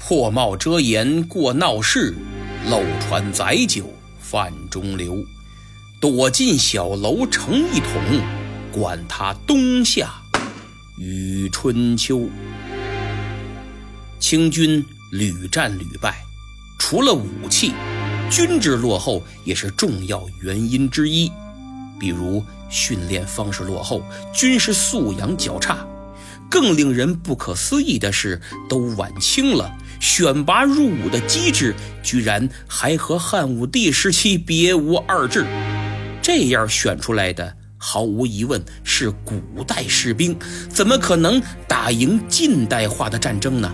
破帽遮颜过闹市，漏船载酒泛中流。躲进小楼成一统，管他冬夏与春秋。清军屡战屡败，除了武器，军制落后也是重要原因之一。比如训练方式落后，军事素养较差。更令人不可思议的是，都晚清了，选拔入伍的机制居然还和汉武帝时期别无二致。这样选出来的，毫无疑问是古代士兵，怎么可能打赢近代化的战争呢？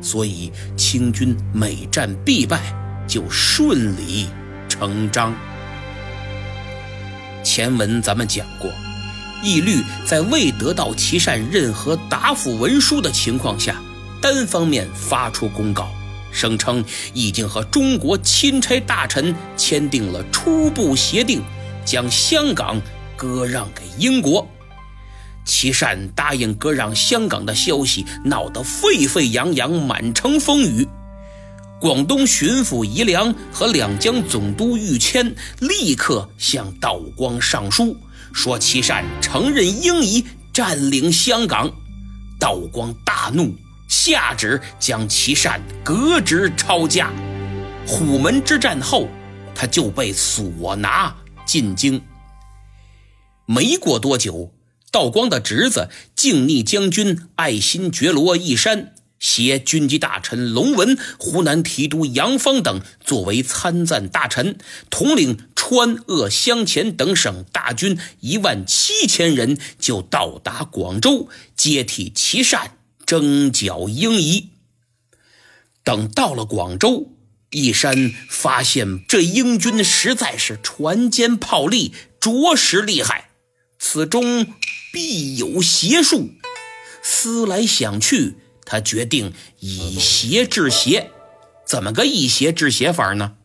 所以清军每战必败，就顺理成章。前文咱们讲过。义律在未得到琦善任何答复文书的情况下，单方面发出公告，声称已经和中国钦差大臣签订了初步协定，将香港割让给英国。琦善答应割让香港的消息闹得沸沸扬扬，满城风雨。广东巡抚宜良和两江总督玉谦立刻向道光上书。说琦善承认英夷占领香港，道光大怒，下旨将其善革职抄家。虎门之战后，他就被所拿进京。没过多久，道光的侄子靖逆将军爱新觉罗奕山。携军机大臣龙文、湖南提督杨芳等作为参赞大臣，统领川鄂湘黔等省大军一万七千人，就到达广州，接替琦善征剿英夷。等到了广州，一山发现这英军实在是船坚炮利，着实厉害，此中必有邪术。思来想去。他决定以邪制邪，怎么个以邪制邪法呢？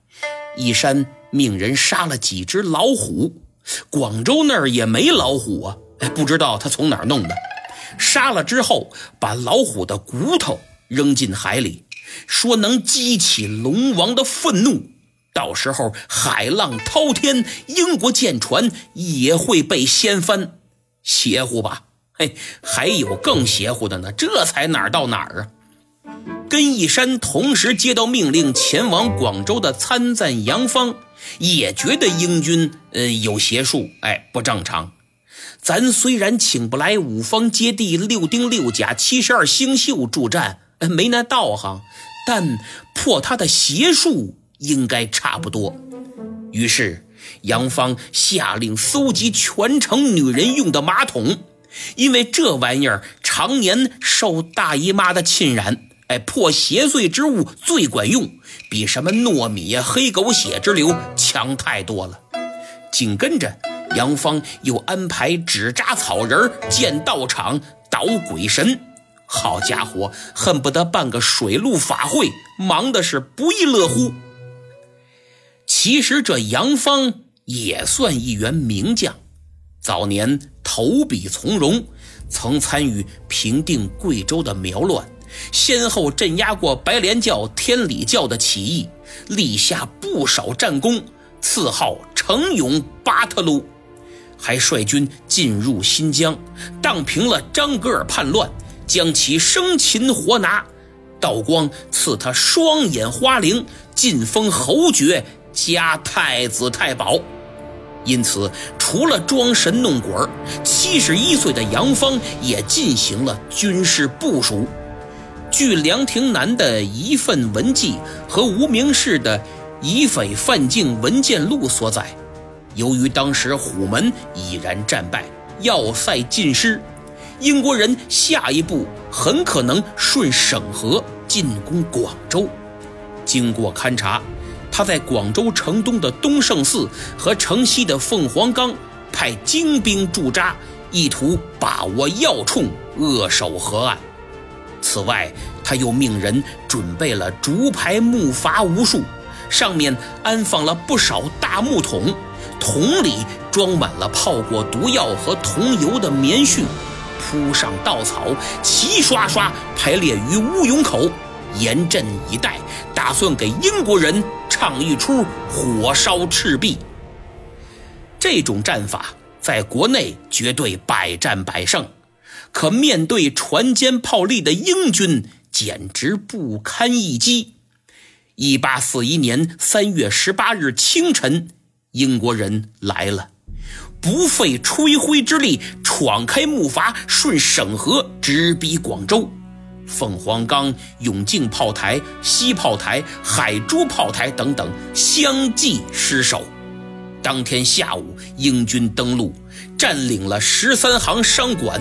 一山命人杀了几只老虎，广州那儿也没老虎啊，哎，不知道他从哪儿弄的。杀了之后，把老虎的骨头扔进海里，说能激起龙王的愤怒，到时候海浪滔天，英国舰船也会被掀翻，邪乎吧？嘿，还有更邪乎的呢！这才哪儿到哪儿啊？跟一山同时接到命令前往广州的参赞杨芳，也觉得英军呃有邪术，哎，不正常。咱虽然请不来五方揭谛、六丁六甲、七十二星宿助战，没那道行，但破他的邪术应该差不多。于是杨芳下令搜集全城女人用的马桶。因为这玩意儿常年受大姨妈的侵染，哎，破邪祟之物最管用，比什么糯米呀、黑狗血之流强太多了。紧跟着，杨芳又安排纸扎草人建道场、捣鬼神，好家伙，恨不得办个水陆法会，忙的是不亦乐乎。其实这杨芳也算一员名将。早年投笔从戎，曾参与平定贵州的苗乱，先后镇压过白莲教、天理教的起义，立下不少战功，赐号成勇巴特鲁，还率军进入新疆，荡平了张格尔叛乱，将其生擒活拿。道光赐他双眼花翎，晋封侯爵，加太子太保。因此，除了装神弄鬼儿，七十一岁的杨芳也进行了军事部署。据梁廷南的一份文记和无名氏的《以匪犯境文件录》所载，由于当时虎门已然战败，要塞尽失，英国人下一步很可能顺省河进攻广州。经过勘察。他在广州城东的东胜寺和城西的凤凰岗派精兵驻扎，意图把握要冲，扼守河岸。此外，他又命人准备了竹排木筏无数，上面安放了不少大木桶，桶里装满了泡过毒药和桐油的棉絮，铺上稻草，齐刷刷排列于乌涌口。严阵以待，打算给英国人唱一出火烧赤壁。这种战法在国内绝对百战百胜，可面对船坚炮利的英军，简直不堪一击。一八四一年三月十八日清晨，英国人来了，不费吹灰之力闯开木筏，顺省河直逼广州。凤凰岗、永靖炮台、西炮台、海珠炮台等等相继失守。当天下午，英军登陆，占领了十三行商馆。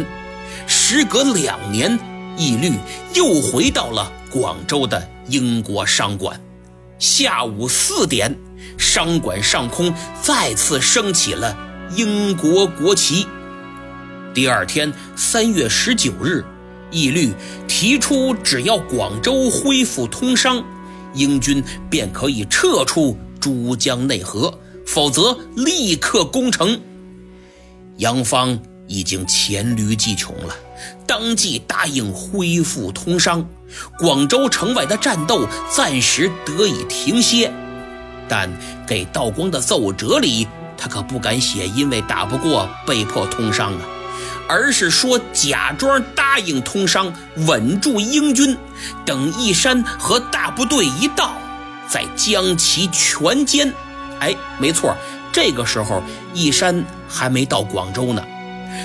时隔两年，义律又回到了广州的。英国商馆，下午四点，商馆上空再次升起了英国国旗。第二天，三月十九日，义律提出，只要广州恢复通商，英军便可以撤出珠江内河，否则立刻攻城。杨芳已经黔驴技穷了，当即答应恢复通商。广州城外的战斗暂时得以停歇，但给道光的奏折里，他可不敢写因为打不过被迫通商啊，而是说假装答应通商，稳住英军，等义山和大部队一到，再将其全歼。哎，没错，这个时候义山还没到广州呢，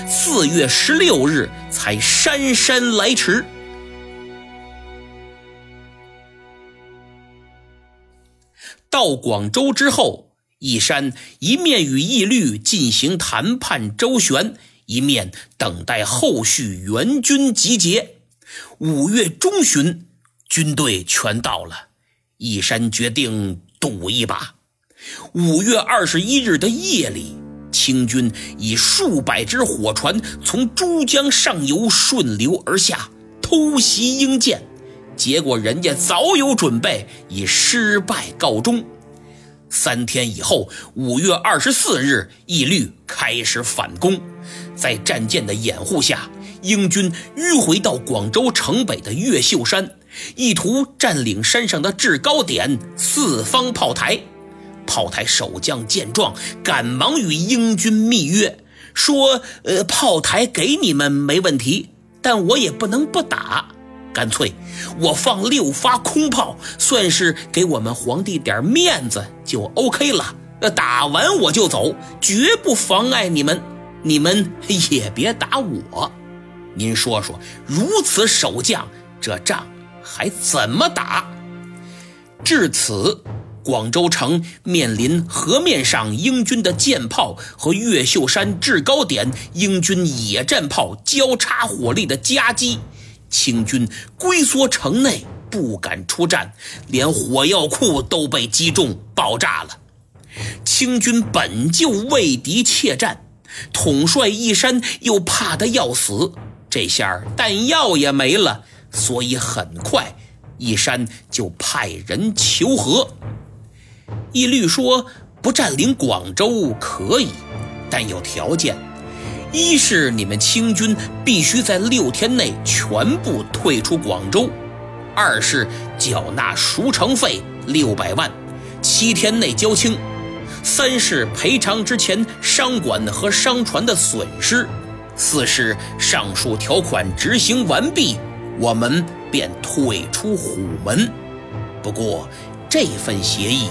四月十六日才姗姗来迟。到广州之后，义山一面与义律进行谈判周旋，一面等待后续援军集结。五月中旬，军队全到了，义山决定赌一把。五月二十一日的夜里，清军以数百只火船从珠江上游顺流而下，偷袭英舰。结果人家早有准备，以失败告终。三天以后，五月二十四日，义律开始反攻，在战舰的掩护下，英军迂回到广州城北的越秀山，意图占领山上的制高点四方炮台。炮台守将见状，赶忙与英军密约，说：“呃，炮台给你们没问题，但我也不能不打。”干脆，我放六发空炮，算是给我们皇帝点面子，就 OK 了。那打完我就走，绝不妨碍你们。你们也别打我。您说说，如此守将，这仗还怎么打？至此，广州城面临河面上英军的舰炮和越秀山制高点英军野战炮交叉火力的夹击。清军龟缩城内，不敢出战，连火药库都被击中爆炸了。清军本就畏敌怯战，统帅一山又怕得要死，这下弹药也没了，所以很快一山就派人求和。一律说：“不占领广州可以，但有条件。”一是你们清军必须在六天内全部退出广州，二是缴纳赎城费六百万，七天内交清，三是赔偿之前商馆和商船的损失，四是上述条款执行完毕，我们便退出虎门。不过这份协议。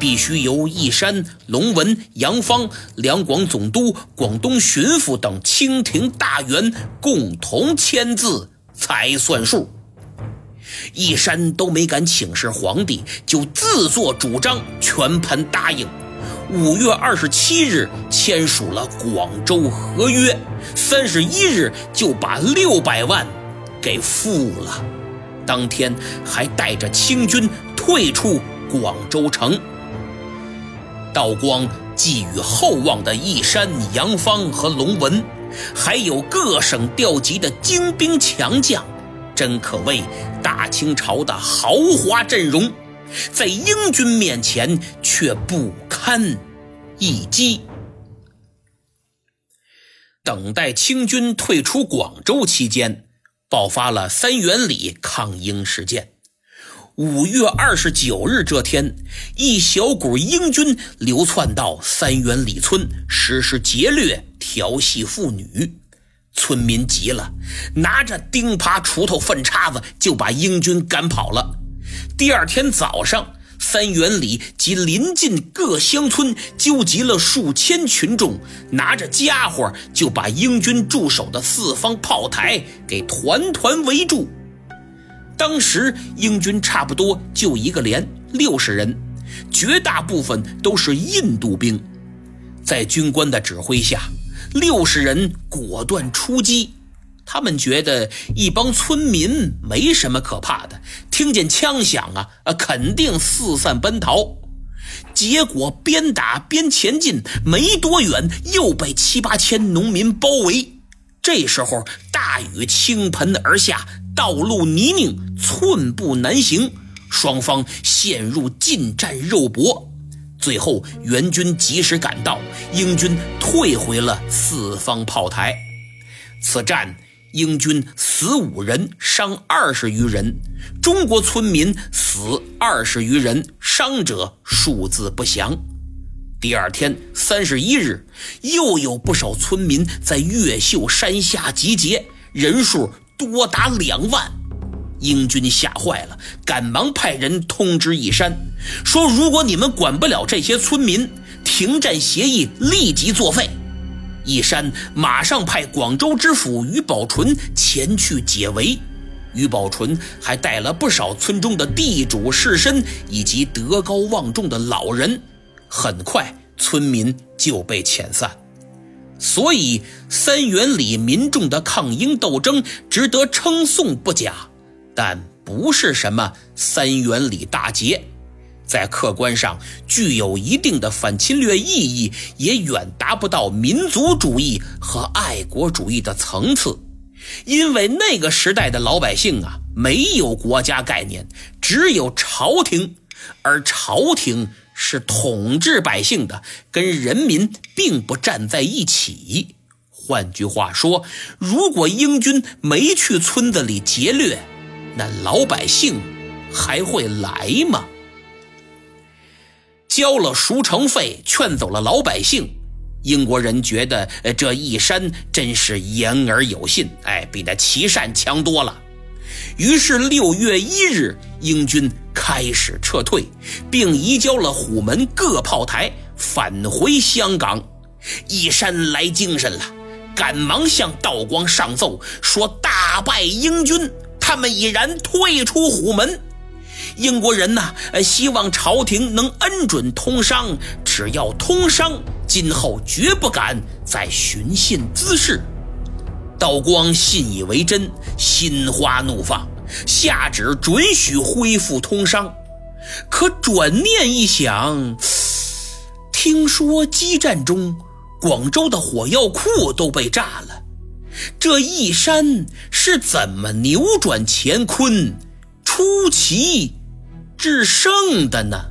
必须由义山、龙文、杨芳两广总督、广东巡抚等清廷大员共同签字才算数。义山都没敢请示皇帝，就自作主张，全盘答应。五月二十七日签署了广州合约，三十一日就把六百万给付了。当天还带着清军退出广州城。道光寄予厚望的义山、杨芳和龙文，还有各省调集的精兵强将，真可谓大清朝的豪华阵容，在英军面前却不堪一击。等待清军退出广州期间，爆发了三元里抗英事件。五月二十九日这天，一小股英军流窜到三元里村，实施劫掠、调戏妇女。村民急了，拿着钉耙、锄头、粪叉子就把英军赶跑了。第二天早上，三元里及邻近各乡村纠集了数千群众，拿着家伙就把英军驻守的四方炮台给团团围住。当时英军差不多就一个连，六十人，绝大部分都是印度兵，在军官的指挥下。六十人果断出击，他们觉得一帮村民没什么可怕的，听见枪响啊啊，肯定四散奔逃。结果边打边前进，没多远又被七八千农民包围。这时候大雨倾盆而下，道路泥泞，寸步难行，双方陷入近战肉搏。最后，援军及时赶到，英军退回了四方炮台。此战，英军死五人，伤二十余人；中国村民死二十余人，伤者数字不详。第二天，三十一日，又有不少村民在越秀山下集结，人数多达两万。英军吓坏了，赶忙派人通知义山，说：“如果你们管不了这些村民，停战协议立即作废。”义山马上派广州知府于宝纯前去解围，于宝纯还带了不少村中的地主士绅以及德高望重的老人。很快，村民就被遣散。所以，三元里民众的抗英斗争值得称颂不假。但不是什么三元里大捷，在客观上具有一定的反侵略意义，也远达不到民族主义和爱国主义的层次。因为那个时代的老百姓啊，没有国家概念，只有朝廷，而朝廷是统治百姓的，跟人民并不站在一起。换句话说，如果英军没去村子里劫掠，那老百姓还会来吗？交了赎城费，劝走了老百姓，英国人觉得这一山真是言而有信，哎，比那琦善强多了。于是六月一日，英军开始撤退，并移交了虎门各炮台，返回香港。一山来精神了，赶忙向道光上奏，说大败英军。他们已然退出虎门，英国人呢？希望朝廷能恩准通商，只要通商，今后绝不敢再寻衅滋事。道光信以为真，心花怒放，下旨准许恢复通商。可转念一想，听说激战中，广州的火药库都被炸了。这一山是怎么扭转乾坤、出奇制胜的呢？